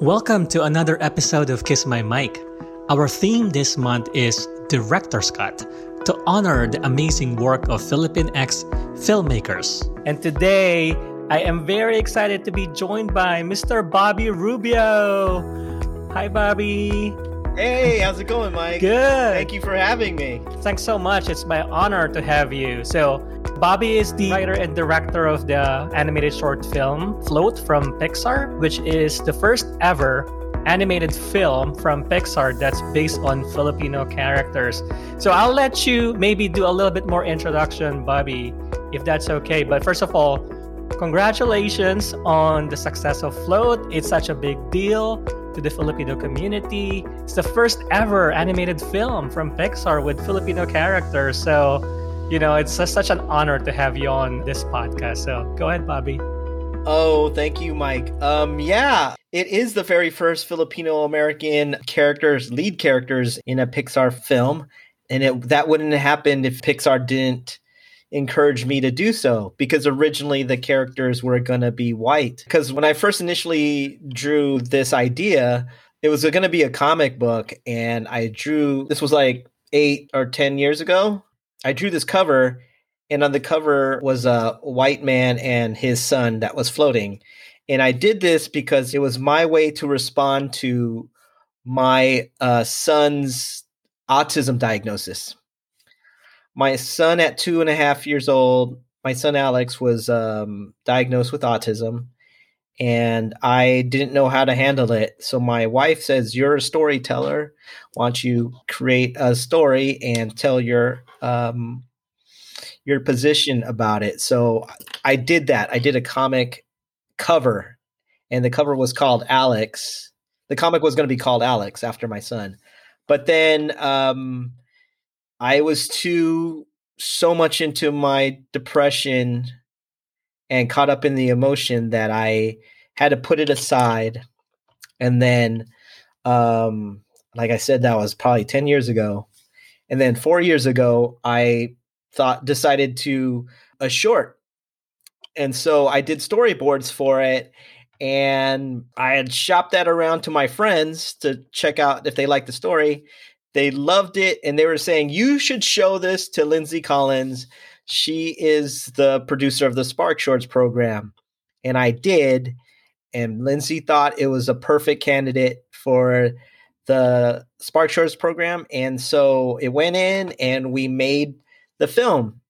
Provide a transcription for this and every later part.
Welcome to another episode of Kiss My Mic. Our theme this month is Director's Cut to honor the amazing work of Filipinx filmmakers. And today, I am very excited to be joined by Mr. Bobby Rubio. Hi, Bobby. Hey, how's it going, Mike? Good. Thank you for having me. Thanks so much. It's my honor to have you. So, Bobby is the writer and director of the animated short film Float from Pixar, which is the first ever animated film from Pixar that's based on Filipino characters. So, I'll let you maybe do a little bit more introduction, Bobby, if that's okay. But first of all, congratulations on the success of Float. It's such a big deal to the Filipino community. It's the first ever animated film from Pixar with Filipino characters. So, you know, it's such an honor to have you on this podcast. So, go ahead, Bobby. Oh, thank you, Mike. Um, yeah, it is the very first Filipino American characters, lead characters in a Pixar film, and it that wouldn't have happened if Pixar didn't encourage me to do so because originally the characters were going to be white. Because when I first initially drew this idea, it was going to be a comic book, and I drew this was like eight or 10 years ago. I drew this cover, and on the cover was a white man and his son that was floating. And I did this because it was my way to respond to my uh, son's autism diagnosis my son at two and a half years old, my son Alex was um, diagnosed with autism, and I didn't know how to handle it. So my wife says, "You're a storyteller. Why don't you create a story and tell your um, your position about it?" So I did that. I did a comic cover, and the cover was called Alex. The comic was going to be called Alex after my son, but then. Um, I was too so much into my depression and caught up in the emotion that I had to put it aside. And then, um, like I said, that was probably 10 years ago. And then four years ago, I thought, decided to a short. And so I did storyboards for it. And I had shopped that around to my friends to check out if they liked the story. They loved it and they were saying, You should show this to Lindsey Collins. She is the producer of the Spark Shorts program. And I did. And Lindsey thought it was a perfect candidate for the Spark Shorts program. And so it went in and we made the film.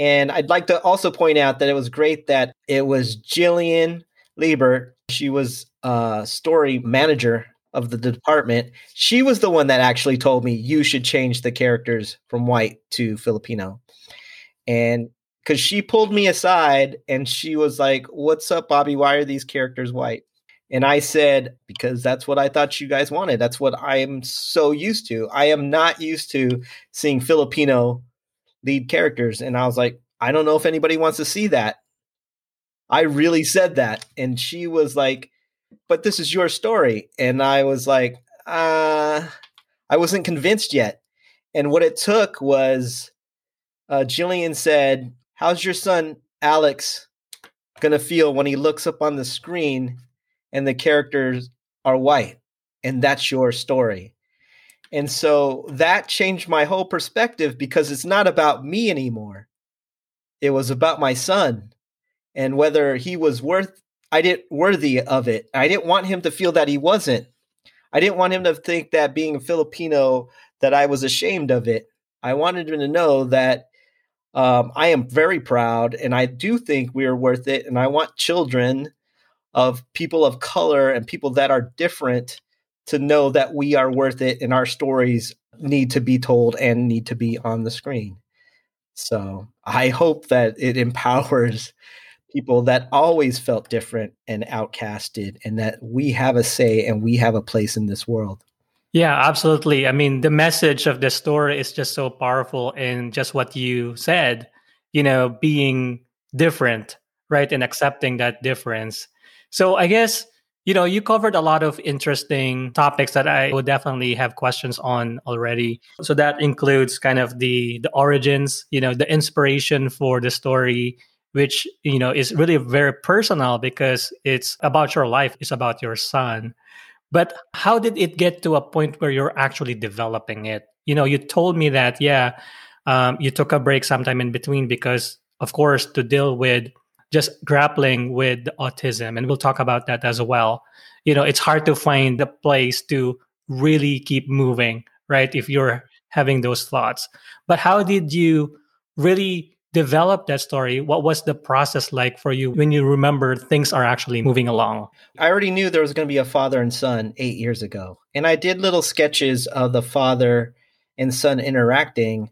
And I'd like to also point out that it was great that it was Jillian Liebert. She was a story manager of the department, she was the one that actually told me you should change the characters from white to Filipino. And because she pulled me aside and she was like, What's up, Bobby? Why are these characters white? And I said, Because that's what I thought you guys wanted. That's what I am so used to. I am not used to seeing Filipino lead characters. And I was like, I don't know if anybody wants to see that. I really said that. And she was like, but this is your story. And I was like, uh, I wasn't convinced yet. And what it took was uh, Jillian said, How's your son, Alex, going to feel when he looks up on the screen and the characters are white? And that's your story. And so that changed my whole perspective because it's not about me anymore. It was about my son and whether he was worth I didn't worthy of it. I didn't want him to feel that he wasn't. I didn't want him to think that being a Filipino that I was ashamed of it. I wanted him to know that um, I am very proud and I do think we are worth it. And I want children of people of color and people that are different to know that we are worth it and our stories need to be told and need to be on the screen. So I hope that it empowers people that always felt different and outcasted and that we have a say and we have a place in this world. Yeah, absolutely. I mean, the message of the story is just so powerful in just what you said, you know, being different, right? And accepting that difference. So I guess, you know, you covered a lot of interesting topics that I would definitely have questions on already. So that includes kind of the the origins, you know, the inspiration for the story, which you know is really very personal because it's about your life, it's about your son. But how did it get to a point where you're actually developing it? You know, you told me that yeah, um, you took a break sometime in between because, of course, to deal with just grappling with autism, and we'll talk about that as well. You know, it's hard to find the place to really keep moving, right? If you're having those thoughts. But how did you really develop that story? What was the process like for you when you remember things are actually moving along? I already knew there was going to be a father and son eight years ago. And I did little sketches of the father and son interacting.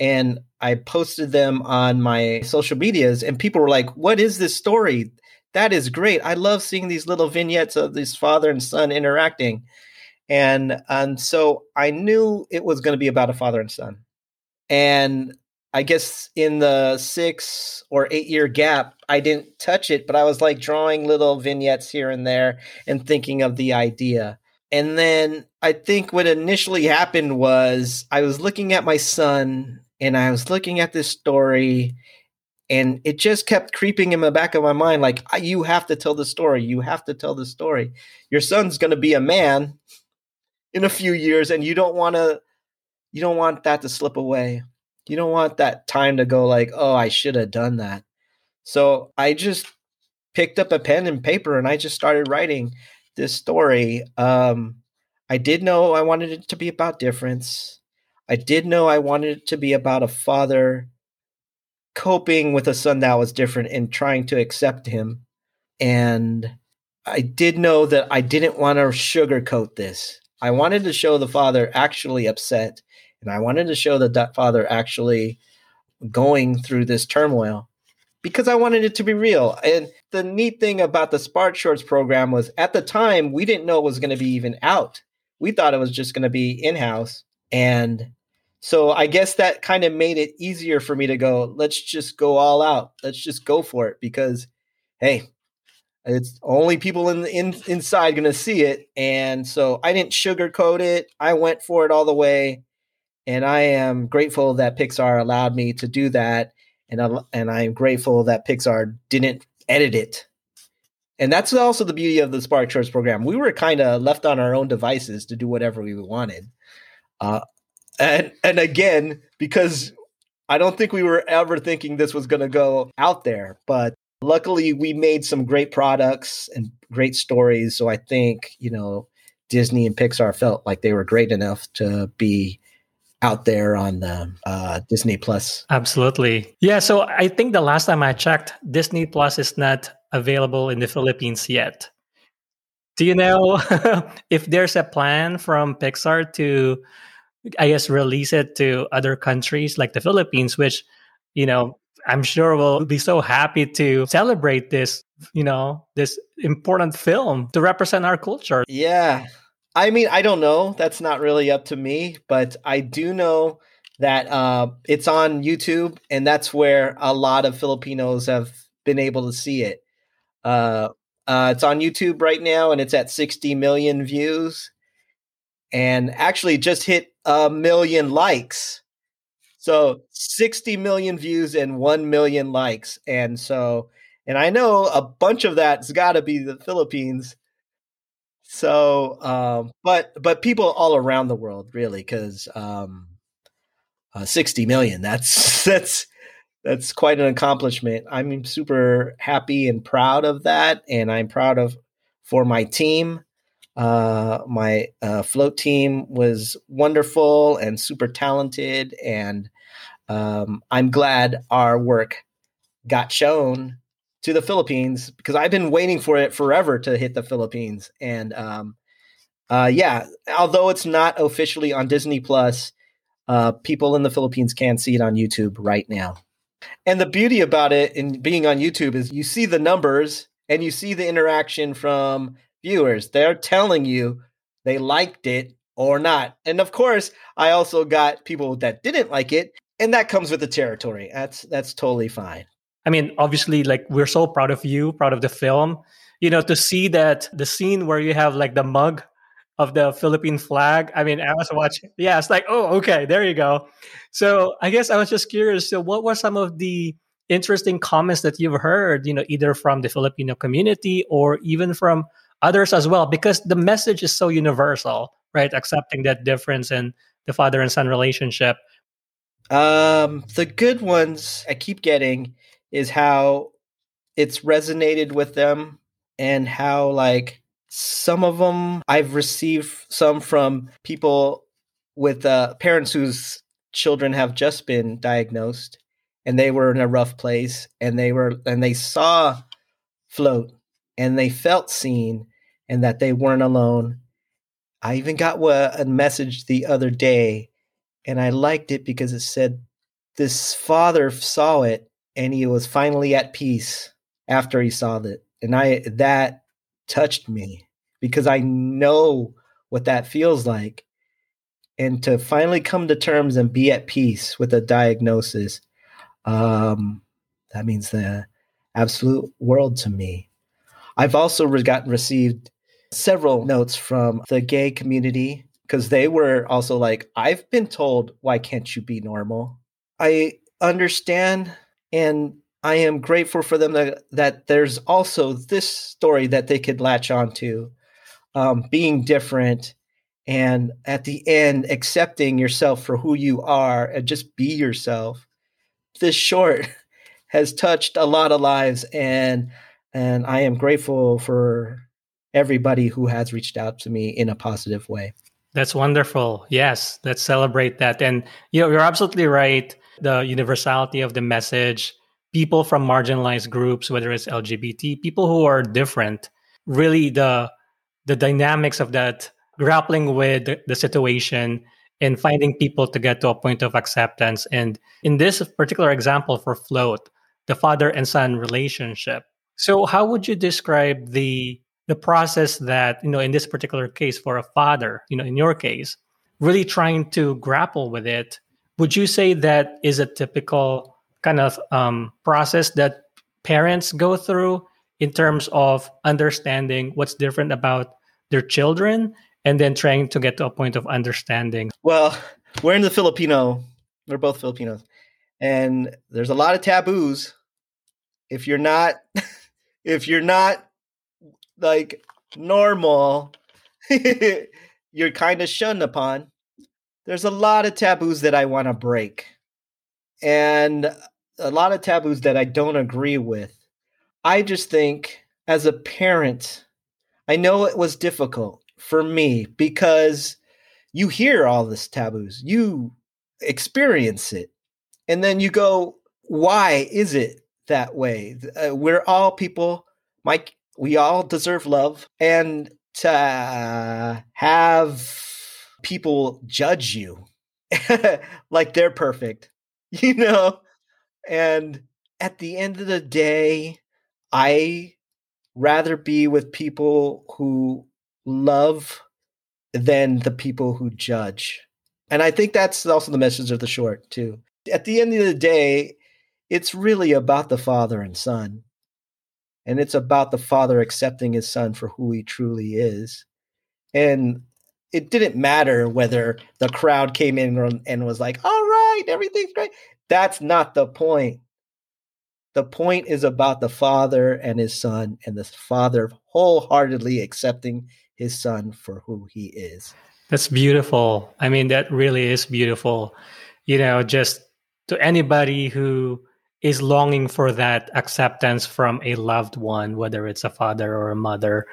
And I posted them on my social medias, and people were like, What is this story? That is great. I love seeing these little vignettes of this father and son interacting and and so I knew it was going to be about a father and son. And I guess in the six or eight year gap, I didn't touch it, but I was like drawing little vignettes here and there and thinking of the idea. And then I think what initially happened was I was looking at my son and I was looking at this story and it just kept creeping in the back of my mind like you have to tell the story. You have to tell the story. Your son's going to be a man in a few years and you don't want to you don't want that to slip away. You don't want that time to go like oh i should have done that so i just picked up a pen and paper and i just started writing this story um i did know i wanted it to be about difference. I did know i wanted it to be about a father coping with a son that was different and trying to accept him. And i did know that i didn't want to sugarcoat this. I wanted to show the father actually upset, and I wanted to show the father actually going through this turmoil because I wanted it to be real. And the neat thing about the Spark Shorts program was at the time, we didn't know it was going to be even out. We thought it was just going to be in house. And so I guess that kind of made it easier for me to go, let's just go all out. Let's just go for it because, hey, it's only people in, the in inside going to see it, and so I didn't sugarcoat it. I went for it all the way, and I am grateful that Pixar allowed me to do that, and I, and I'm grateful that Pixar didn't edit it. And that's also the beauty of the Spark Shorts program. We were kind of left on our own devices to do whatever we wanted. Uh, and and again, because I don't think we were ever thinking this was going to go out there, but luckily we made some great products and great stories so i think you know disney and pixar felt like they were great enough to be out there on the uh, disney plus absolutely yeah so i think the last time i checked disney plus is not available in the philippines yet do you know if there's a plan from pixar to i guess release it to other countries like the philippines which you know I'm sure we'll be so happy to celebrate this, you know, this important film to represent our culture. Yeah. I mean, I don't know. That's not really up to me, but I do know that uh, it's on YouTube, and that's where a lot of Filipinos have been able to see it. Uh, uh, it's on YouTube right now, and it's at 60 million views, and actually just hit a million likes so 60 million views and 1 million likes. And so, and I know a bunch of that's got to be the Philippines. So, um, but, but people all around the world, really, because um, uh, 60 million, that's, that's, that's quite an accomplishment. I'm super happy and proud of that. And I'm proud of for my team. Uh, my uh, float team was wonderful and super talented, and um, I'm glad our work got shown to the Philippines because I've been waiting for it forever to hit the Philippines. And um, uh, yeah, although it's not officially on Disney Plus, uh, people in the Philippines can see it on YouTube right now. And the beauty about it in being on YouTube is you see the numbers and you see the interaction from viewers. They're telling you they liked it or not. And of course, I also got people that didn't like it and that comes with the territory. That's that's totally fine. I mean, obviously, like we're so proud of you, proud of the film. You know, to see that the scene where you have like the mug of the Philippine flag. I mean, I was watching. Yeah, it's like, oh, okay, there you go. So I guess I was just curious. So, what were some of the interesting comments that you've heard, you know, either from the Filipino community or even from others as well, because the message is so universal, right? Accepting that difference in the father and son relationship. Um, the good ones I keep getting is how it's resonated with them and how like some of them I've received some from people with uh, parents whose children have just been diagnosed and they were in a rough place and they were and they saw float and they felt seen and that they weren't alone. I even got a message the other day and i liked it because it said this father saw it and he was finally at peace after he saw that. and i that touched me because i know what that feels like. And to finally come to terms and be at peace with a diagnosis um, that means the absolute world to me. I've also re- gotten received several notes from the gay community because they were also like i've been told why can't you be normal? I understand and i am grateful for them that, that there's also this story that they could latch onto um, being different and at the end accepting yourself for who you are and just be yourself. This short has touched a lot of lives and and i am grateful for everybody who has reached out to me in a positive way. That's wonderful. Yes let's celebrate that. And you know you're absolutely right the universality of the message people from marginalized groups whether it's lgbt people who are different really the the dynamics of that grappling with the situation and finding people to get to a point of acceptance. And in this particular example for Float, the father and son relationship. So how would you describe the the process that, you know, in this particular case for a father, you know, in your case, really trying to grapple with it? Would you say that is a typical kind of um, process that parents go through in terms of understanding what's different about their children and then trying to get to a point of understanding. Well, we're in the Filipino. We're both Filipinos, and there's a lot of taboos. If you're not, if you're not like normal, you're kind of shunned upon. There's a lot of taboos that I want to break, and a lot of taboos that I don't agree with. I just think, as a parent, I know it was difficult for me because you hear all this taboos, you experience it, and then you go, why is it that way? Uh, we're all people, Mike. We all deserve love, and to have people judge you like they're perfect, you know. And at the end of the day, I rather be with people who love than the people who judge. And I think that's also the message of the short, too. At the end of the day, it's really about the father and son. And it's about the father accepting his son for who he truly is. And it didn't matter whether the crowd came in and was like, all right, everything's great. That's not the point. The point is about the father and his son, and the father wholeheartedly accepting his son for who he is. That's beautiful. I mean, that really is beautiful. You know, just to anybody who is longing for that acceptance from a loved one, whether it's a father or a mother,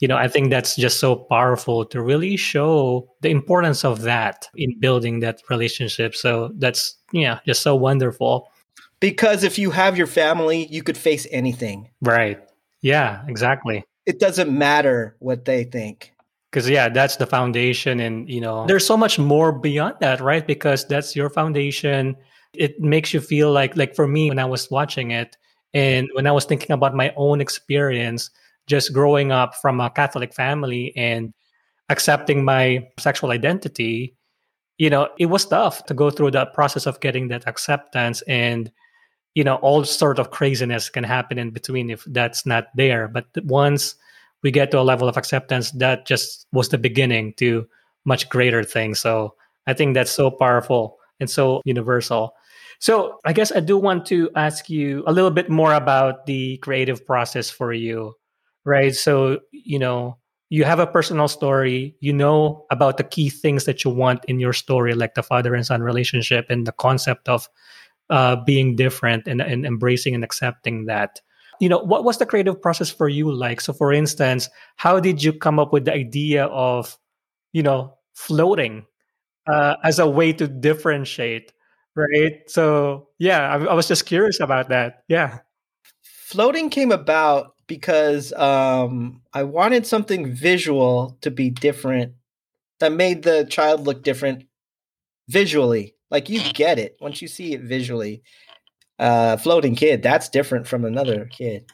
you know, I think that's just so powerful to really show the importance of that in building that relationship. So that's, yeah, just so wonderful. Because if you have your family, you could face anything. Right. Yeah, exactly it doesn't matter what they think because yeah that's the foundation and you know there's so much more beyond that right because that's your foundation it makes you feel like like for me when i was watching it and when i was thinking about my own experience just growing up from a catholic family and accepting my sexual identity you know it was tough to go through that process of getting that acceptance and you know all sort of craziness can happen in between if that's not there. But once we get to a level of acceptance that just was the beginning to much greater things. So i think that's so powerful and so universal. So I guess I do want to ask you a little bit more about the creative process for you, right? So, you know, you have a personal story, you know about the key things that you want in your story, like the father and son relationship and the concept of uh, being different and, and embracing and accepting that. You know, what was the creative process for you like? So, for instance, how did you come up with the idea of, you know, floating uh, as a way to differentiate? right? So yeah, I, I was just curious about that. Yeah, floating came about because um, I wanted something visual to be different that made the child look different visually. Like you get it once you see it visually. Uh, floating kid, that's different from another kid.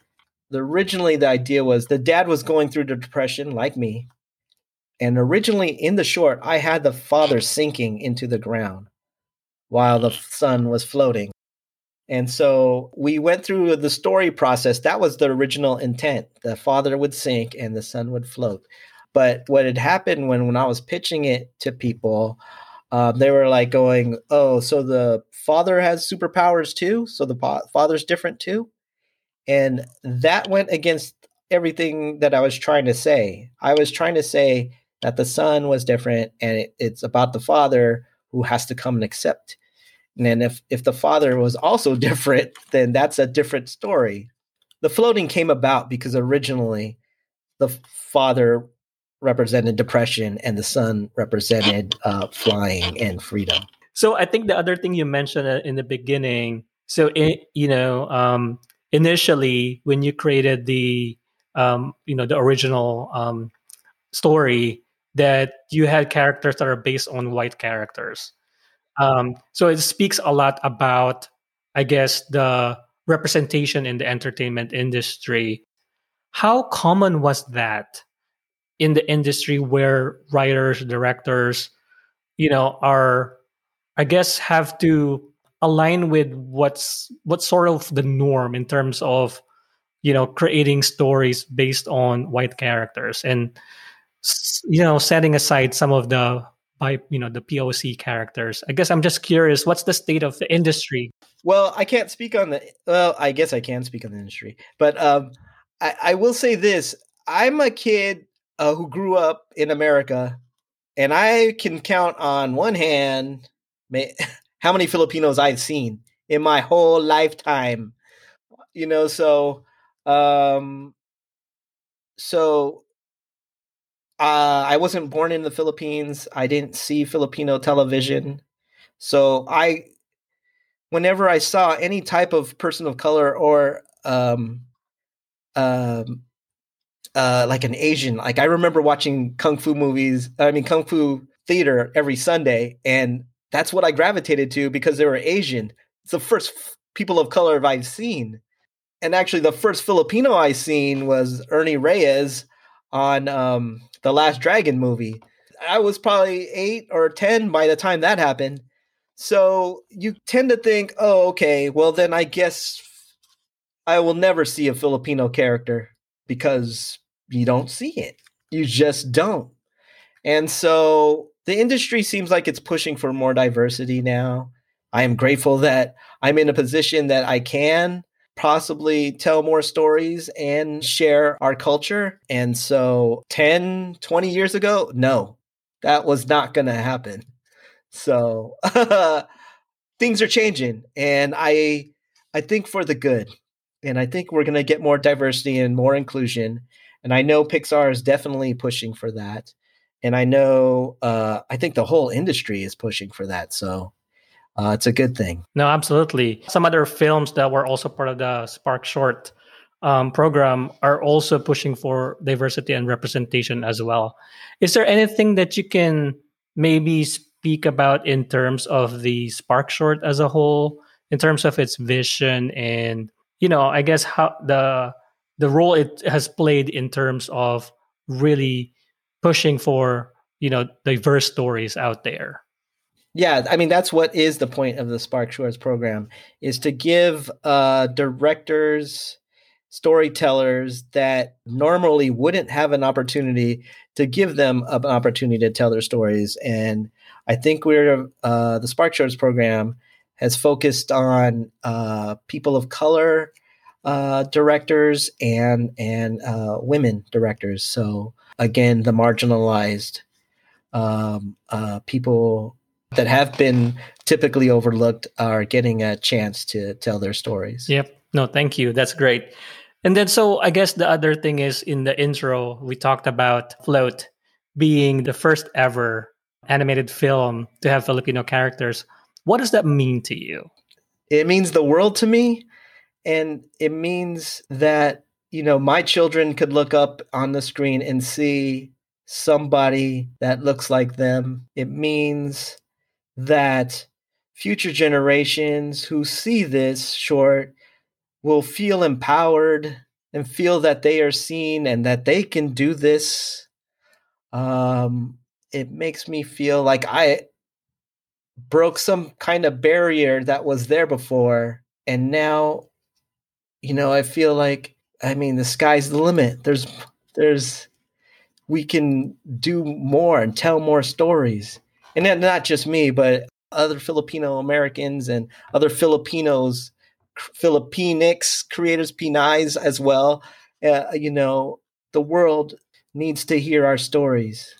The, originally, the idea was the dad was going through the depression, like me. And originally, in the short, I had the father sinking into the ground while the son was floating. And so we went through the story process. That was the original intent. The father would sink and the son would float. But what had happened when, when I was pitching it to people, uh, they were like going, Oh, so the father has superpowers too? So the father's different too? And that went against everything that I was trying to say. I was trying to say that the son was different and it, it's about the father who has to come and accept. And if if the father was also different, then that's a different story. The floating came about because originally the father represented depression and the son represented uh, flying and freedom. So I think the other thing you mentioned uh, in the beginning, so it, you know, um, initially when you created the um, you know the original um, story, that you had characters that are based on white characters. Um, so it speaks a lot about, I guess, the representation in the entertainment industry. How common was that in the industry where writers, directors, you know, are, I guess, have to align with what's what's sort of the norm in terms of, you know, creating stories based on white characters and you know setting aside some of the by you know the POC characters. I guess I'm just curious, what's the state of the industry? Well, I can't speak on the. Well, I guess I can speak on the industry, but um, I, I will say this: I'm a kid uh, who grew up in America, and I can count on one hand may, how many Filipinos I've seen in my whole lifetime. You know, so um, so uh, I wasn't born in the Philippines. I didn't see Filipino television. So I, whenever I saw any type of person of color or um, um, uh, like an Asian, like I remember watching kung fu movies. I mean, kung fu theater every Sunday, and that's what I gravitated to because they were Asian. It's the first f- people of color I've seen, and actually, the first Filipino I seen was Ernie Reyes on um, the Last Dragon movie. I was probably eight or 10 by the time that happened. So you tend to think, oh, okay, well, then I guess I will never see a Filipino character because you don't see it. You just don't. And so the industry seems like it's pushing for more diversity now. I am grateful that I'm in a position that I can possibly tell more stories and share our culture. And so 10, 20 years ago, no, that was not going to happen. So things are changing and I I think for the good. And I think we're going to get more diversity and more inclusion. And I know Pixar is definitely pushing for that. And I know uh, I think the whole industry is pushing for that. So uh, it's a good thing. No, absolutely. Some other films that were also part of the Spark Short um, program are also pushing for diversity and representation as well. Is there anything that you can maybe speak about in terms of the Spark Short as a whole, in terms of its vision and you know, I guess how the the role it has played in terms of really pushing for you know diverse stories out there yeah, I mean that's what is the point of the Spark Shorts program is to give uh, directors, storytellers that normally wouldn't have an opportunity to give them an opportunity to tell their stories. And I think we're uh, the Spark Shorts program has focused on uh, people of color uh, directors and and uh, women directors. So again, the marginalized um, uh, people that have been typically overlooked are getting a chance to tell their stories. Yep. No, thank you. That's great. And then, so I guess the other thing is in the intro, we talked about Float being the first ever animated film to have Filipino characters. What does that mean to you? It means the world to me. And it means that, you know, my children could look up on the screen and see somebody that looks like them. It means that future generations who see this short will feel empowered and feel that they are seen and that they can do this. Um, it makes me feel like I broke some kind of barrier that was there before. And now, you know, I feel like, I mean, the sky's the limit. There's, there's, we can do more and tell more stories. And not just me, but other Filipino Americans and other Filipinos Filipinx creators, Pinays as well. Uh, you know, the world needs to hear our stories.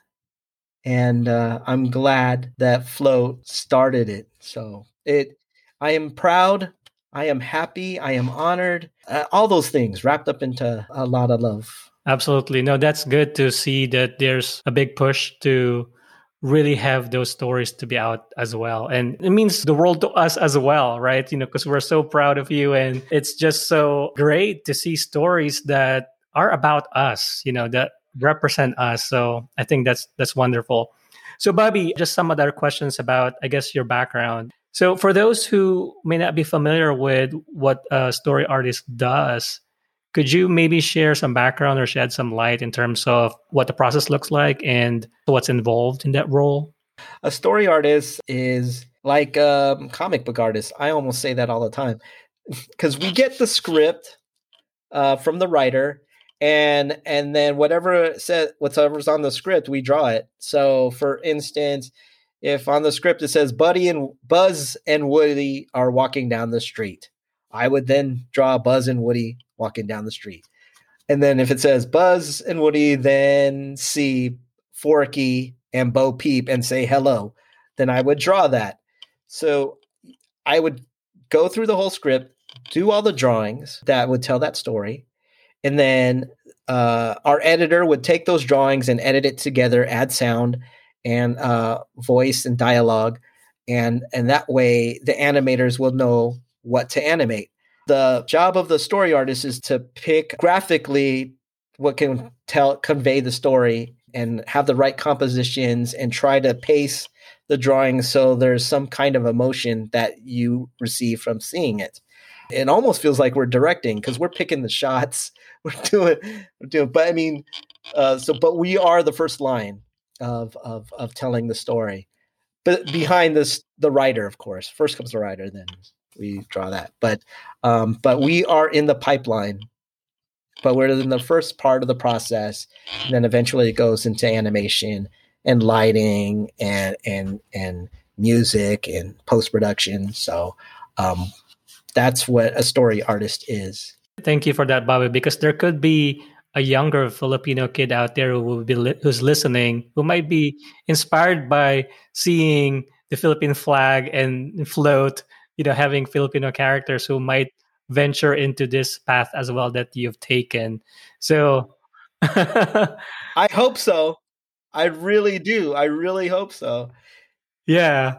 And uh, I'm glad that Float started it. So it, I am proud. I am happy. I am honored. Uh, all those things wrapped up into a lot of love. Absolutely. No, that's good to see that there's a big push to really have those stories to be out as well. And it means the world to us as well, right? You know, because we're so proud of you. And it's just so great to see stories that are about us, you know, that represent us. So I think that's that's wonderful. So Bobby, just some other questions about I guess your background. So for those who may not be familiar with what a story artist does, could you maybe share some background or shed some light in terms of what the process looks like and what's involved in that role? A story artist is like a comic book artist. I almost say that all the time because we get the script uh, from the writer, and and then whatever says whatever's on the script, we draw it. So, for instance, if on the script it says Buddy and Buzz and Woody are walking down the street, I would then draw Buzz and Woody walking down the street. And then if it says Buzz and Woody, then see Forky and Bo Peep and say hello, then I would draw that. So I would go through the whole script, do all the drawings that would tell that story. And then uh, our editor would take those drawings and edit it together, add sound and uh, voice and dialogue. And, and that way the animators will know what to animate. The job of the story artist is to pick graphically what can tell convey the story and have the right compositions and try to pace the drawing so there's some kind of emotion that you receive from seeing it. It almost feels like we're directing because we're picking the shots. We're doing, we're doing. But I mean, uh, so but we are the first line of of of telling the story. But behind this, the writer, of course. First comes the writer, then we draw that. But um, but we are in the pipeline. But we're in the first part of the process, and then eventually it goes into animation and lighting and and and music and post production. So um, that's what a story artist is. Thank you for that, Bobby. Because there could be a younger Filipino kid out there who will be li- who's listening who might be inspired by seeing the Philippine flag and float you know having filipino characters who might venture into this path as well that you've taken. So i hope so. I really do. I really hope so. Yeah.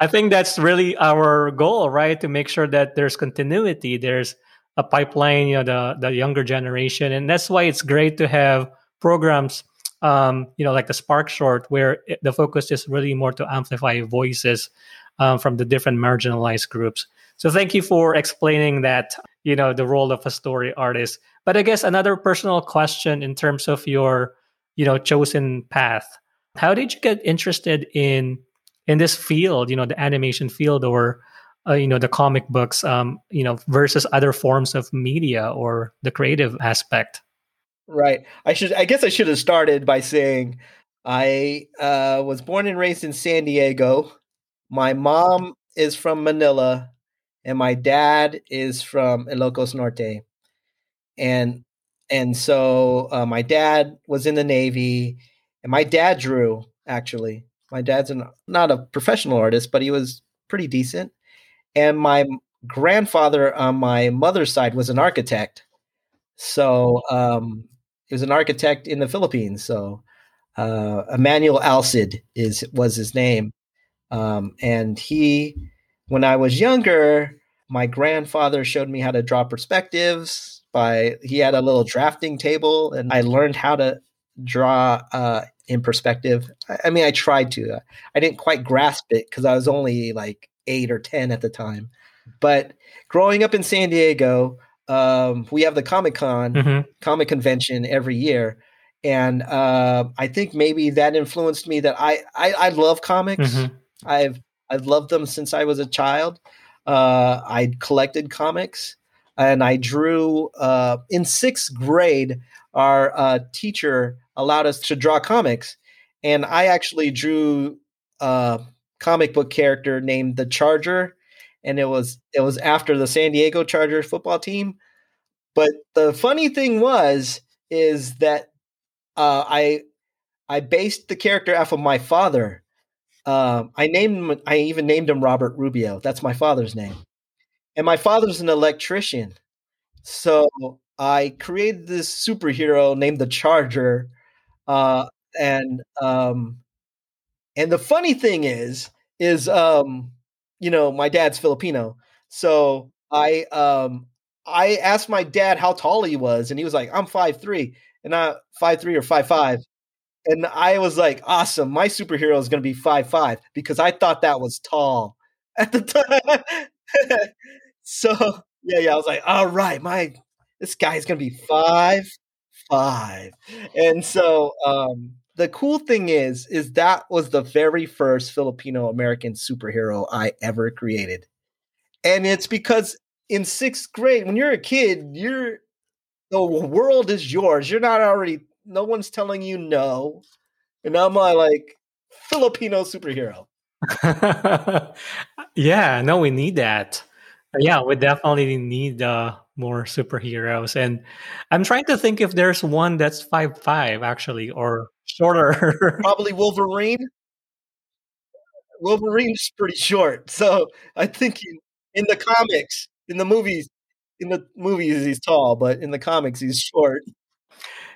I think that's really our goal right? To make sure that there's continuity. There's a pipeline you know the the younger generation. And that's why it's great to have programs um, you know like the spark short where the focus is really more to amplify voices um, from the different marginalized groups. So thank you for explaining that, you know, the role of a story artist. But I guess another personal question in terms of your, you know, chosen path. How did you get interested in in this field, you know, the animation field or uh, you know, the comic books um, you know, versus other forms of media or the creative aspect? Right. I should I guess I should have started by saying I uh, was born and raised in San Diego my mom is from Manila, and my dad is from Ilocos Norte, and and so uh, my dad was in the Navy, and my dad drew actually. My dad's an, not a professional artist, but he was pretty decent. And my grandfather on my mother's side was an architect. So um, he was an architect in the Philippines. So uh, Emmanuel Alcid is was his name, um, and he, when I was younger, my grandfather showed me how to draw perspectives. By he had a little drafting table, and I learned how to draw uh, in perspective. I, I, mean, I tried to. I didn't quite grasp it because I was only like eight or ten at the time. But growing up in San Diego, um, we have the Comic Con mm-hmm. comic convention every year, and uh, I think maybe that influenced me. That I I, I love comics. Mm-hmm. I've I've loved them since I was a child. Uh, I collected comics, and I drew. Uh, in sixth grade, our uh, teacher allowed us to draw comics, and I actually drew a comic book character named the Charger and it was it was after the San Diego Chargers football team. But the funny thing was is that uh, I I based the character off of my father. Uh, I named him, I even named him Robert Rubio. That's my father's name, and my father's an electrician. So I created this superhero named the Charger, uh, and um, and the funny thing is is um, you know, my dad's Filipino. So I um I asked my dad how tall he was, and he was like, I'm five three, and I five three or five five. And I was like, awesome, my superhero is gonna be five five because I thought that was tall at the time. so yeah, yeah, I was like, all right, my this guy's gonna be five five. And so um the cool thing is is that was the very first Filipino American superhero I ever created. And it's because in 6th grade when you're a kid, you're the world is yours. You're not already no one's telling you no. And I'm like Filipino superhero. yeah, no, we need that. Yeah, we definitely need uh, more superheroes. And I'm trying to think if there's one that's five five actually, or shorter. Probably Wolverine. Wolverine's pretty short, so I think he, in the comics, in the movies, in the movies he's tall, but in the comics he's short.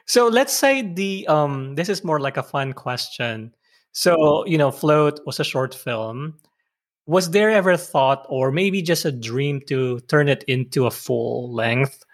So let's say the um this is more like a fun question. So, you know, Float was a short film. Was there ever thought or maybe just a dream to turn it into a full length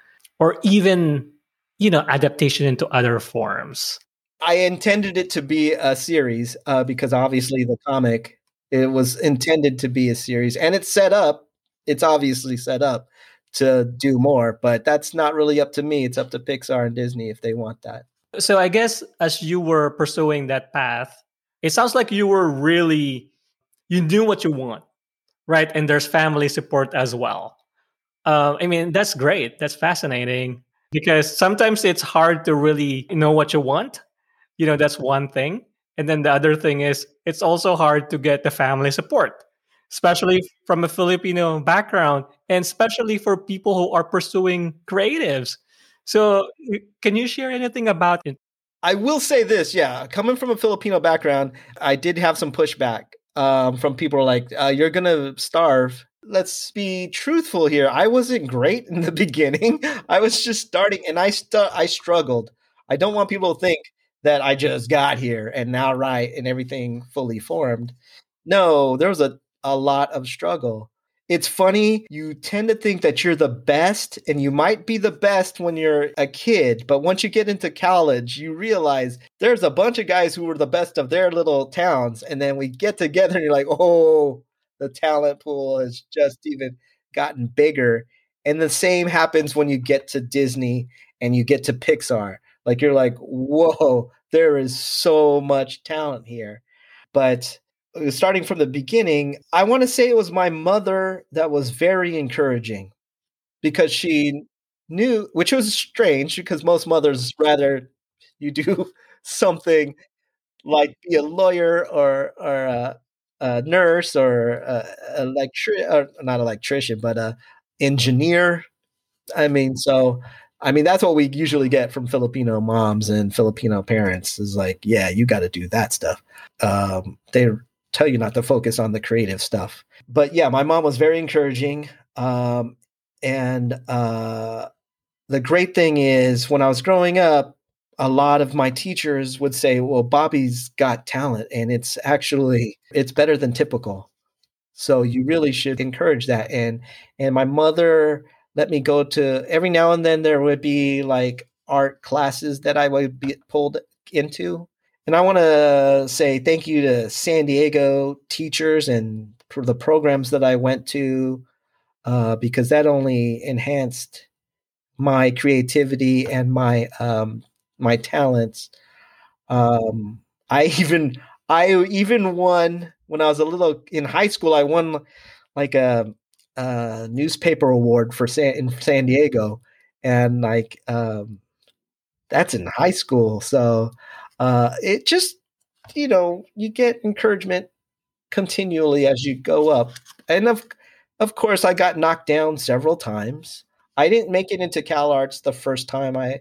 or even, you know, adaptation into other forms? I intended it to be a series uh, because obviously the comic it was intended to be a series, and it's set up. It's obviously set up to do more, but that's not really up to me. It's up to Pixar and Disney if they want that. So I guess as you were pursuing that path, it sounds like you were really you knew what you want, right? And there's family support as well. Uh, I mean, that's great. That's fascinating because sometimes it's hard to really know what you want you know that's one thing and then the other thing is it's also hard to get the family support especially from a filipino background and especially for people who are pursuing creatives. So can you share anything about it? I will say this yeah coming from a filipino background i did have some pushback um, from people like uh, you're gonna starve. Let's be truthful here i wasn't great in the beginning i was just starting and i st- i struggled. I don't want people to think that I just got here and now right and everything fully formed. No, there was a, a lot of struggle. It's funny, you tend to think that you're the best, and you might be the best when you're a kid, but once you get into college, you realize there's a bunch of guys who were the best of their little towns, and then we get together and you're like, oh, the talent pool has just even gotten bigger. And the same happens when you get to Disney and you get to Pixar. Like you're like, whoa, there is so much talent here. But starting from the beginning, I want to say it was my mother that was very encouraging because she knew, which was strange because most mothers rather you do something like be a lawyer or or a, a nurse or a, or not electrician, but a engineer. I mean, so I mean that's what we usually get from Filipino moms and Filipino parents is like, yeah, you got to do that stuff. Um, they tell you not to focus on the creative stuff. But yeah, my mom was very encouraging. Um, and uh, the great thing is when I was growing up, a lot of my teachers would say, "Well, Bobby's got talent and it's actually it's better than typical." So you really should encourage that. And and my mother let me go to every now and then there would be like art classes that I would be pulled into. And I want to say thank you to San Diego teachers and for the programs that I went to uh, because that only enhanced my creativity and my um, my talents. Um, I even I even won when I was a little in high school. I won like a, a newspaper award for San in San Diego, and like um, that's in high school. So uh, it just you know you get encouragement continually as you go up, and of of course I got knocked down several times. I didn't make it into Cal Arts the first time I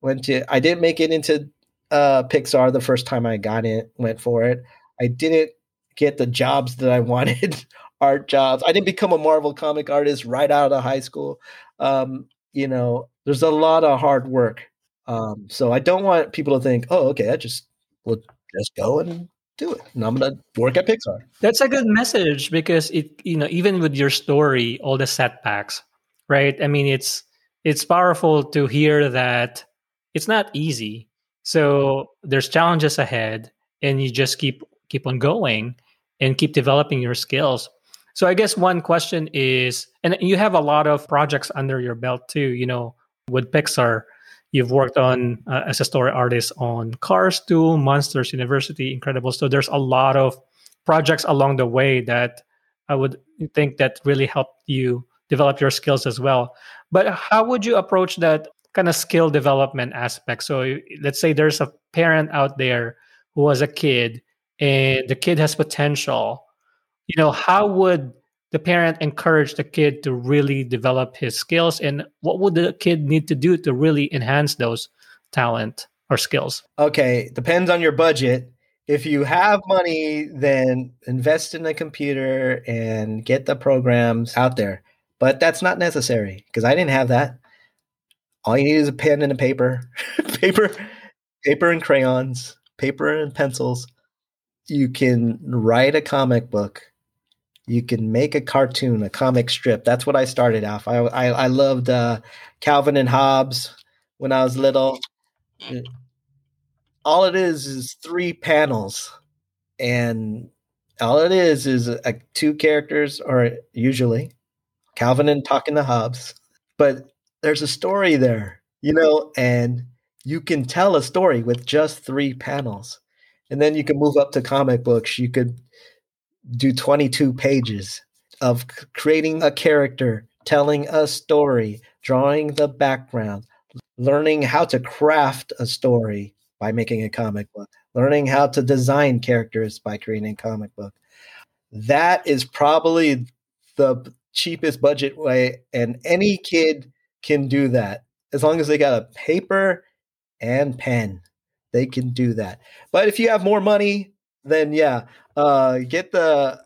went to. I didn't make it into uh, Pixar the first time I got it. Went for it. I didn't get the jobs that I wanted, art jobs. I didn't become a Marvel comic artist right out of high school. Um, you know, there's a lot of hard work. Um, so I don't want people to think, oh, okay, I just will just go and do it. And I'm gonna work at Pixar. That's a good message because it, you know, even with your story, all the setbacks, right? I mean, it's it's powerful to hear that it's not easy. So there's challenges ahead, and you just keep keep on going and keep developing your skills. So I guess one question is, and you have a lot of projects under your belt too. You know, with Pixar, you've worked on uh, as a story artist on Cars 2, Monsters University, Incredibles. So there's a lot of projects along the way that I would think that really helped you develop your skills as well. But how would you approach that kind of skill development aspect? So let's say there's a parent out there who has a kid and the kid has potential. You know, how would the parent encourage the kid to really develop his skills and what would the kid need to do to really enhance those talent or skills? Okay, depends on your budget if you have money, then invest in a computer and get the programs out there. But that's not necessary because I didn't have that. All you need is a pen and a paper, paper, paper and crayons, paper and pencils. You can write a comic book. You can make a cartoon, a comic strip. That's what I started off. I I, I loved uh, Calvin and Hobbes when I was little. All it is is three panels, and all it is is a, a two characters, or usually Calvin and talking to Hobbes. But there's a story there, you know, and you can tell a story with just three panels. And then you can move up to comic books. You could do 22 pages of creating a character, telling a story, drawing the background, learning how to craft a story by making a comic book, learning how to design characters by creating a comic book. That is probably the cheapest budget way, and any kid can do that as long as they got a paper and pen. They can do that. But if you have more money, then yeah, uh, get the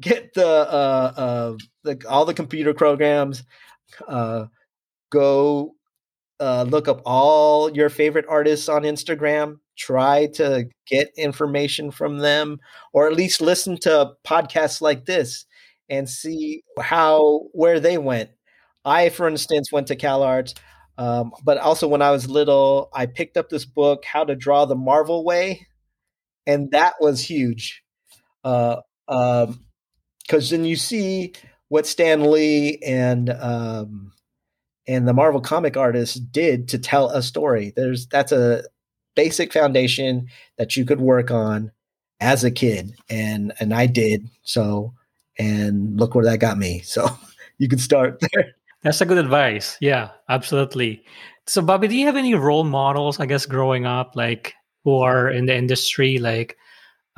get the uh, uh, the all the computer programs. Uh, go uh, look up all your favorite artists on Instagram. Try to get information from them, or at least listen to podcasts like this and see how where they went. I, for instance, went to Cal Arts, um, but also when I was little, I picked up this book, How to Draw the Marvel Way, and that was huge. Because uh, um, because then you see what Stan Lee and um, and the Marvel comic artists did to tell a story. There's that's a basic foundation that you could work on as a kid, and and I did so and look where that got me. So you can start there. That's a good advice. Yeah, absolutely. So, Bobby, do you have any role models, I guess, growing up, like who are in the industry, like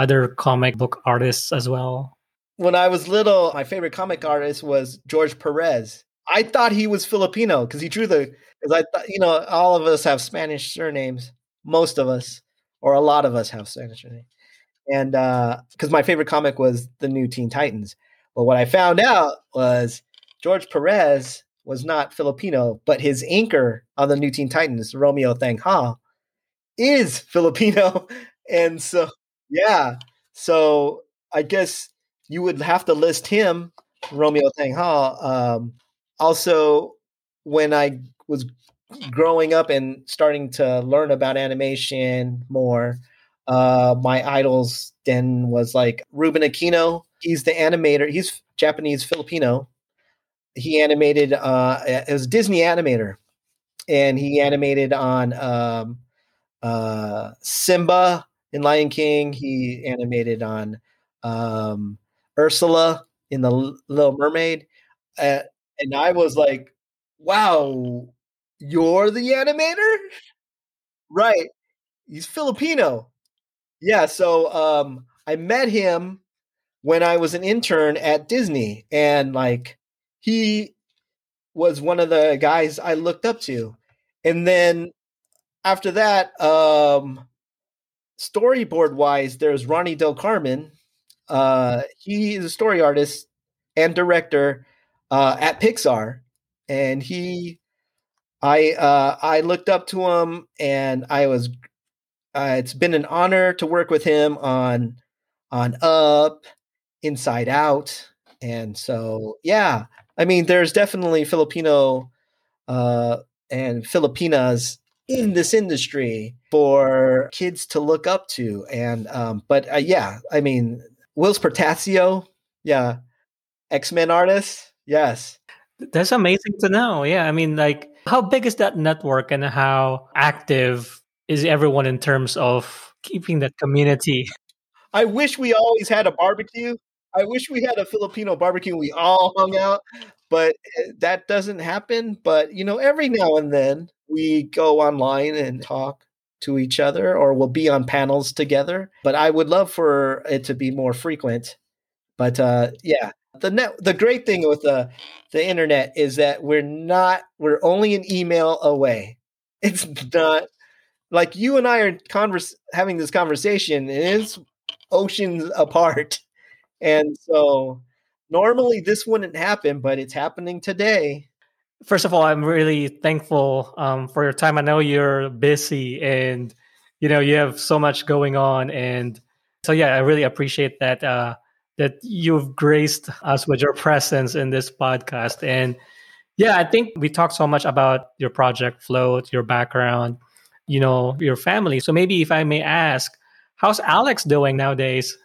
other comic book artists as well? When I was little, my favorite comic artist was George Perez. I thought he was Filipino because he drew the. Because I thought, you know, all of us have Spanish surnames. Most of us, or a lot of us, have Spanish surnames. And because uh, my favorite comic was the New Teen Titans, but what I found out was George Perez was not Filipino, but his inker on the New Teen Titans, Romeo Tanghal, is Filipino. And so, yeah. So I guess you would have to list him, Romeo Tanghal. Um, also, when I was growing up and starting to learn about animation more, uh, my idols then was like Ruben Aquino. He's the animator. He's Japanese Filipino. He animated. Uh, Disney animator, and he animated on um, uh, Simba in Lion King. He animated on um, Ursula in the Little Mermaid, uh, and I was like, "Wow, you're the animator, right?" He's Filipino. Yeah, so um, I met him when I was an intern at Disney, and like he was one of the guys I looked up to. And then after that, um, storyboard wise, there's Ronnie Del Carmen. Uh, he is a story artist and director uh, at Pixar, and he, I, uh, I looked up to him, and I was uh, it's been an honor to work with him on on Up, Inside Out, and so yeah, I mean, there's definitely Filipino uh, and Filipinas in this industry for kids to look up to, and um, but uh, yeah, I mean, Whilce Portacio, yeah, X Men artist, yes. That's amazing to know. Yeah, I mean, like, how big is that network, and how active is everyone in terms of keeping that community. I wish we always had a barbecue. I wish we had a Filipino barbecue. We all hung out, but eh, that doesn't happen. But you know, every now and then we go online and talk to each other, or we'll be on panels together. But I would love for it to be more frequent. But uh, yeah, the net. The great thing with the the internet is that we're not. We're only an email away. It's not like you and I are converse having this conversation, it's oceans apart. And so normally this wouldn't happen, but it's happening today. First of all, I'm really thankful um, for your time. I know you're busy and you know you have so much going on, and so yeah, I really appreciate that uh, that you've graced us with your presence in this podcast. And yeah, I think we talked so much about your project float, your background, you know your family so maybe if i may ask how's alex doing nowadays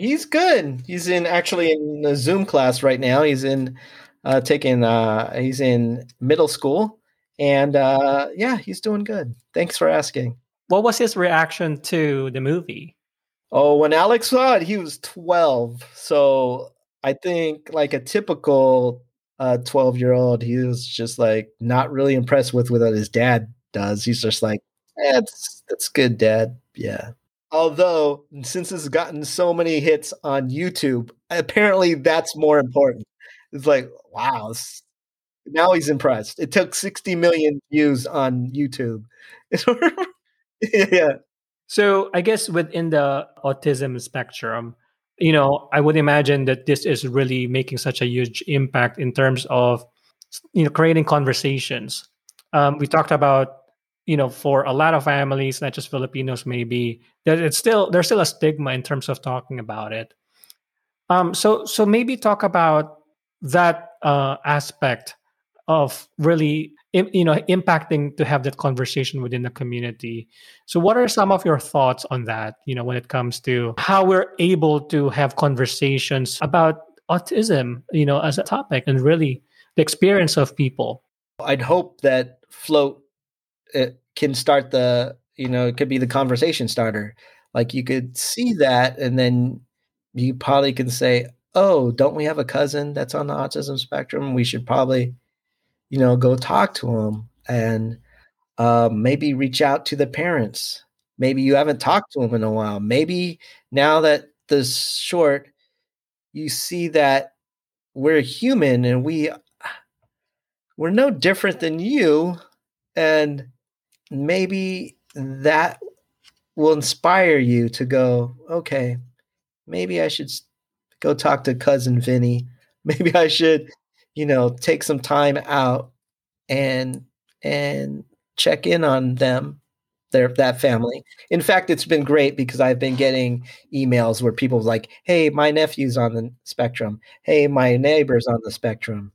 he's good. He's in actually in a zoom class right now. He's in uh taking uh he's in middle school. And uh yeah he's doing good. Thanks for asking. What was his reaction to the movie? Oh when alex saw it he was 12 so i think like a typical uh 12 year old he was just like not really impressed with what his dad does. He's just like, eh, that's that's good, Dad. Yeah. Although since it's gotten so many hits on YouTube, apparently that's more important. It's like, wow, now he's impressed. It took 60 million views on YouTube. yeah. So I guess within the autism spectrum, you know, I would imagine that this is really making such a huge impact in terms of, you know, creating conversations. Um, we talked about you know for a lot of families not just filipinos maybe that it's still there's still a stigma in terms of talking about it. Um so so maybe talk about that uh aspect of really you know impacting to have that conversation within the community. So what are some of your thoughts on that you know when it comes to how we're able to have conversations about autism you know as a topic and really the experience of people? I'd hope that float it can start the you know it could be the conversation starter. Like you could see that and then you probably can say oh don't we have a cousin that's on the autism spectrum? We should probably you know go talk to him and uh, maybe reach out to the parents. Maybe you haven't talked to him in a while. Maybe now that this short, you see that we're human and we we're no different than you and maybe that will inspire you to go okay maybe i should go talk to cousin vinny. Maybe i should you know take some time out and and check in on them their that family. In fact it's been great because i've been getting emails where people like hey my nephew's on the spectrum. Hey my neighbor's on the spectrum.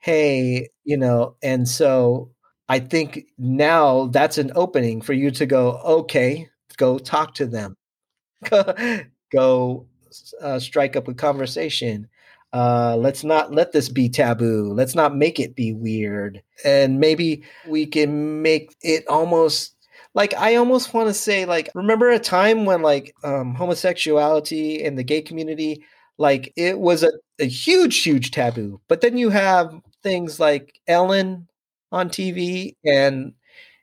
Hey you know and so i think now that's an opening for you to go okay go talk to them. Go uh, strike up a conversation. Uh, let's not let this be taboo. Let's not make it be weird. And maybe we can make it almost like i almost want to say like remember a time when like um, homosexuality in the gay community like it was a, a huge huge taboo. But then you have things like ellen on tv and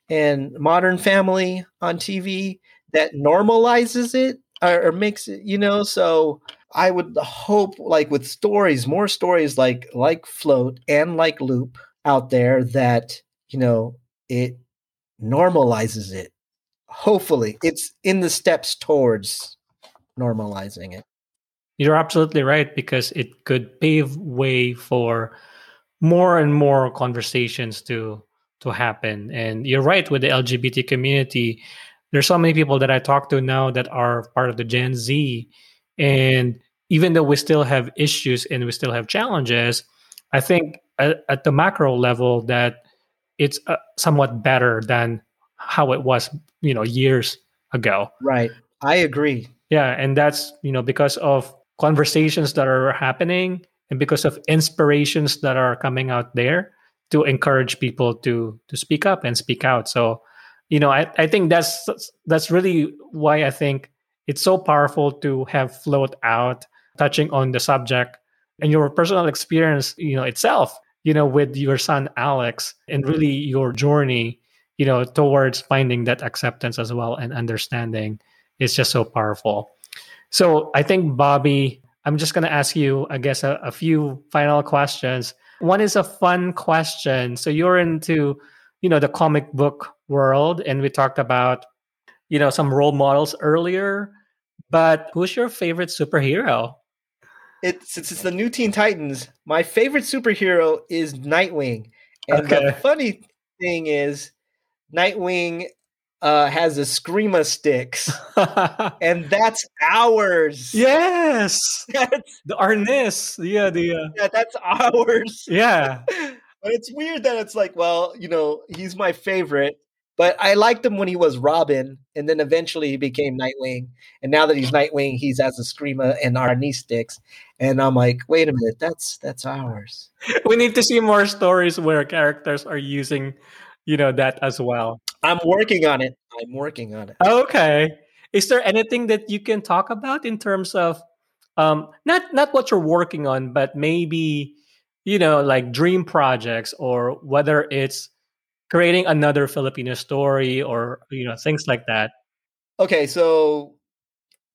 and modern family on tv that normalizes it or, or makes it you know? So i would hope like with stories more stories like like float and like loop out there that you know it normalizes it. Hopefully it's in the steps towards normalizing it. You're absolutely right because it could pave way for more and more conversations to to happen and you're right with the lgbt community there's so many people that I talk to now that are part of the Gen Z. And even though we still have issues and we still have challenges, I think at, at the macro level that it's uh, somewhat better than how it was, you know, years ago. Right. I agree. Yeah, and that's, you know, because of conversations that are happening and because of inspirations that are coming out there to encourage people to to speak up and speak out. So you know I, I think that's that's really why i think it's so powerful to have float out touching on the subject and your personal experience you know itself you know with your son alex and really your journey you know towards finding that acceptance as well and understanding is just so powerful so i think bobby i'm just going to ask you i guess a, a few final questions. One is a fun question. So you're into you know the comic book world and we talked about you know some role models earlier but who's your favorite superhero? It's since it's the new teen titans my favorite superhero is nightwing. And okay. the funny thing is nightwing uh, has Eskrima sticks, and that's ours. Yes, that's, the Arnis. Yeah, the uh... yeah, that's ours. Yeah, but it's weird that it's like, well, you know, he's my favorite, but I liked him when he was Robin, and then eventually he became Nightwing. And now that he's Nightwing, he's as Eskrima and our sticks. And I'm like, wait a minute, that's that's ours. We need to see more stories where characters are using, you know, that as well. I'm working on it. I'm working on it. Okay. Is there anything that you can talk about in terms of um not not what you're working on, but maybe you know, like dream projects or whether it's creating another Filipino story or, you know, things like that? Okay, so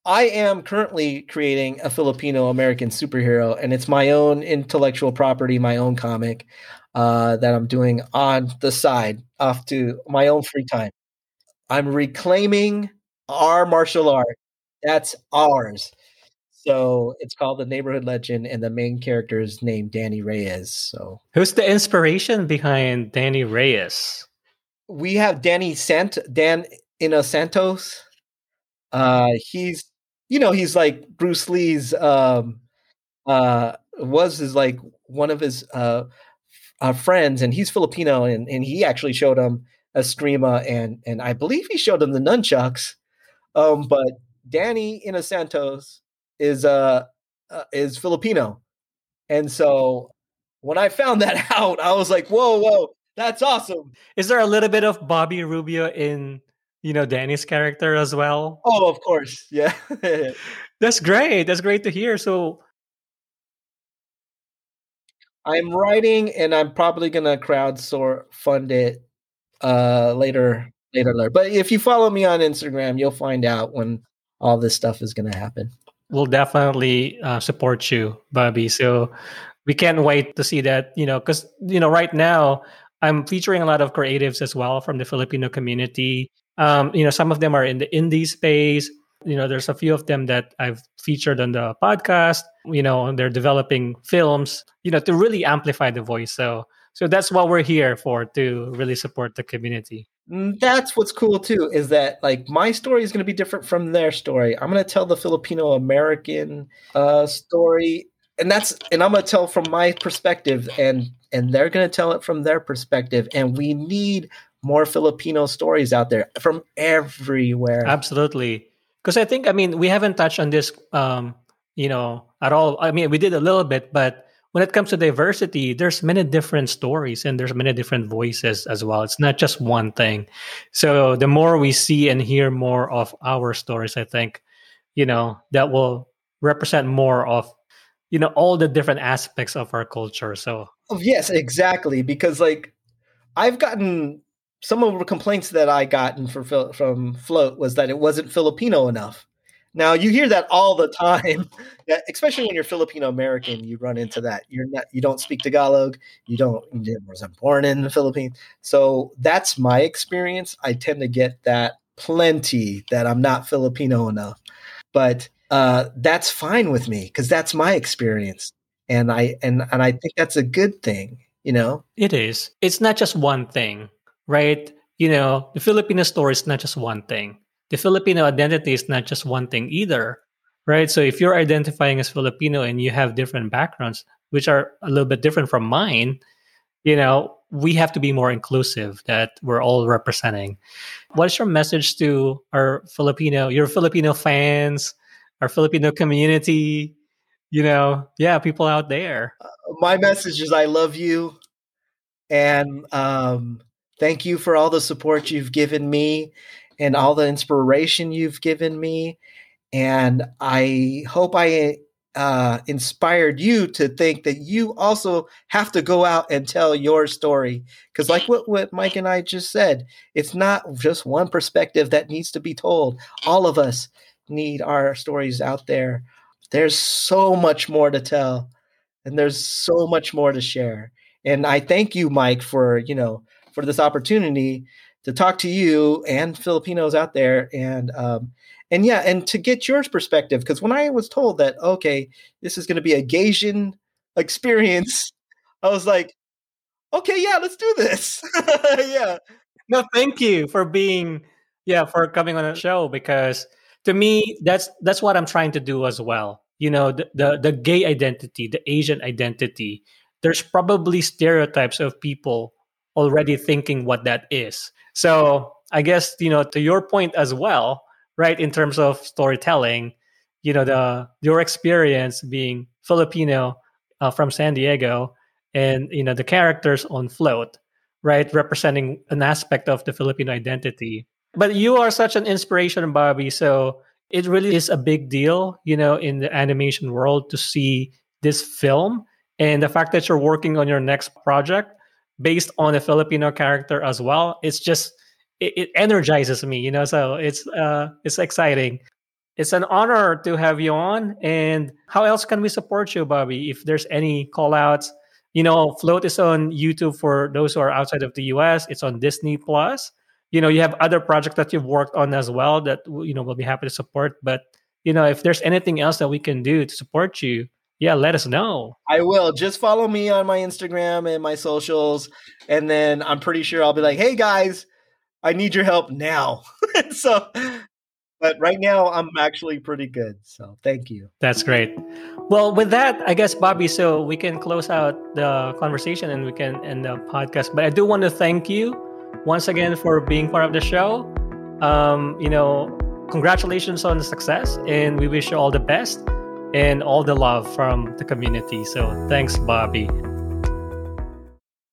I am currently creating a Filipino American superhero, and it's my own intellectual property, my own comic uh, that I'm doing on the side, off to my own free time. I'm reclaiming our martial art. That's ours. So it's called The Neighborhood Legend, and the main character is named Danny Reyes. So who's the inspiration behind Danny Reyes? We have Danny Sant Dan Inocentos. Uh he's you know, he's like Bruce Lee's um uh was his like one of his uh, uh friends and he's Filipino and, and he actually showed him Eskrima and and I believe he showed him the nunchucks. Um but Danny Inocentos is uh, uh is Filipino, and so when I found that out, I was like, whoa, whoa, that's awesome. Is there a little bit of Bobby Rubio in you know Danny's character as well? Oh, of course, yeah. that's great. That's great to hear. So. I'm writing and I'm probably gonna crowdsource fund it uh later later alert. But if you follow me on Instagram, you'll find out when all this stuff is going to happen. We'll definitely uh, support you, Bobby. So we can't wait to see that. You know, because you know, right now I'm featuring a lot of creatives as well from the Filipino community. Um, you know, some of them are in the indie space. You know, there's a few of them that I've featured on the podcast. You know, they're developing films. You know, to really amplify the voice. So, so that's what we're here for to really support the community. Mm, that's what's cool too is that like my story is going to be different from their story. I'm going to tell the Filipino American uh, story, and that's and I'm going to tell from my perspective, and and they're going to tell it from their perspective, and we need more Filipino stories out there from everywhere. Absolutely, because I think I mean we haven't touched on this, um, you know, at all. I mean we did a little bit, but when it comes to diversity, there's many different stories and there's many different voices as well. It's not just one thing. So the more we see and hear more of our stories, I think, you know, that will represent more of, you know, all the different aspects of our culture. So oh, yes, exactly. Because like I've gotten some of the complaints that I gotten for from Float was that it wasn't Filipino enough. Now you hear that all the time, especially when you're Filipino American. You run into that. You're not. You don't speak Tagalog. You don't. You wasn't born in the Philippines. So that's my experience. I tend to get that plenty that I'm not Filipino enough, but uh, that's fine with me because that's my experience, and I and and I think that's a good thing. You know, it is. It's not just one thing, right? You know, the Filipino story is not just one thing the Filipino identity is not just one thing either, right? So if you're identifying as Filipino and you have different backgrounds, which are a little bit different from mine, you know, we have to be more inclusive that we're all representing. What's your message to our Filipino, your Filipino fans, our Filipino community? You know, yeah, people out there. Uh, my message is I love you. And um, thank you for all the support you've given me and all the inspiration you've given me. And I hope I uh, inspired you to think that you also have to go out and tell your story. Because, like what, what Mike and I just said, it's not just one perspective that needs to be told. All of us need our stories out there. There's so much more to tell, and there's so much more to share. And I thank you, Mike, for you know for this opportunity to talk to you and Filipinos out there and um, and yeah, and to get your perspective because when I was told that okay, this is going to be a Gaysian experience, I was like, okay, yeah, let's do this. yeah. No, thank you for being yeah for coming on the show because to me that's that's what I'm trying to do as well. You know, the the, the gay identity, the Asian identity. There's probably stereotypes of people already thinking what that is. So I guess you know to your point as well, right? In terms of storytelling, you know the your experience being Filipino uh, from San Diego, and you know the characters on Float, right, representing an aspect of the Filipino identity. But you are such an inspiration, Bobby. So it really is a big deal, you know, in the animation world to see this film and the fact that you're working on your next project based on a Filipino character as well. It's just it, it energizes me, you know. So it's uh it's exciting. It's an honor to have you on. And how else can we support you, Bobby? If there's any call outs, you know, Float is on YouTube for those who are outside of the US. It's on Disney Plus. You know, you have other projects that you've worked on as well that you know we'll be happy to support. But you know, if there's anything else that we can do to support you, yeah, let us know. I will. Just follow me on my Instagram and my socials. And then I'm pretty sure I'll be like, hey guys, I need your help now. so, but right now I'm actually pretty good. So thank you. That's great. Well, with that, I guess, Bobby, so we can close out the conversation and we can end the podcast. But I do want to thank you once again for being part of the show. Um, you know, congratulations on the success and we wish you all the best and all the love from the community. So thanks, Bobby.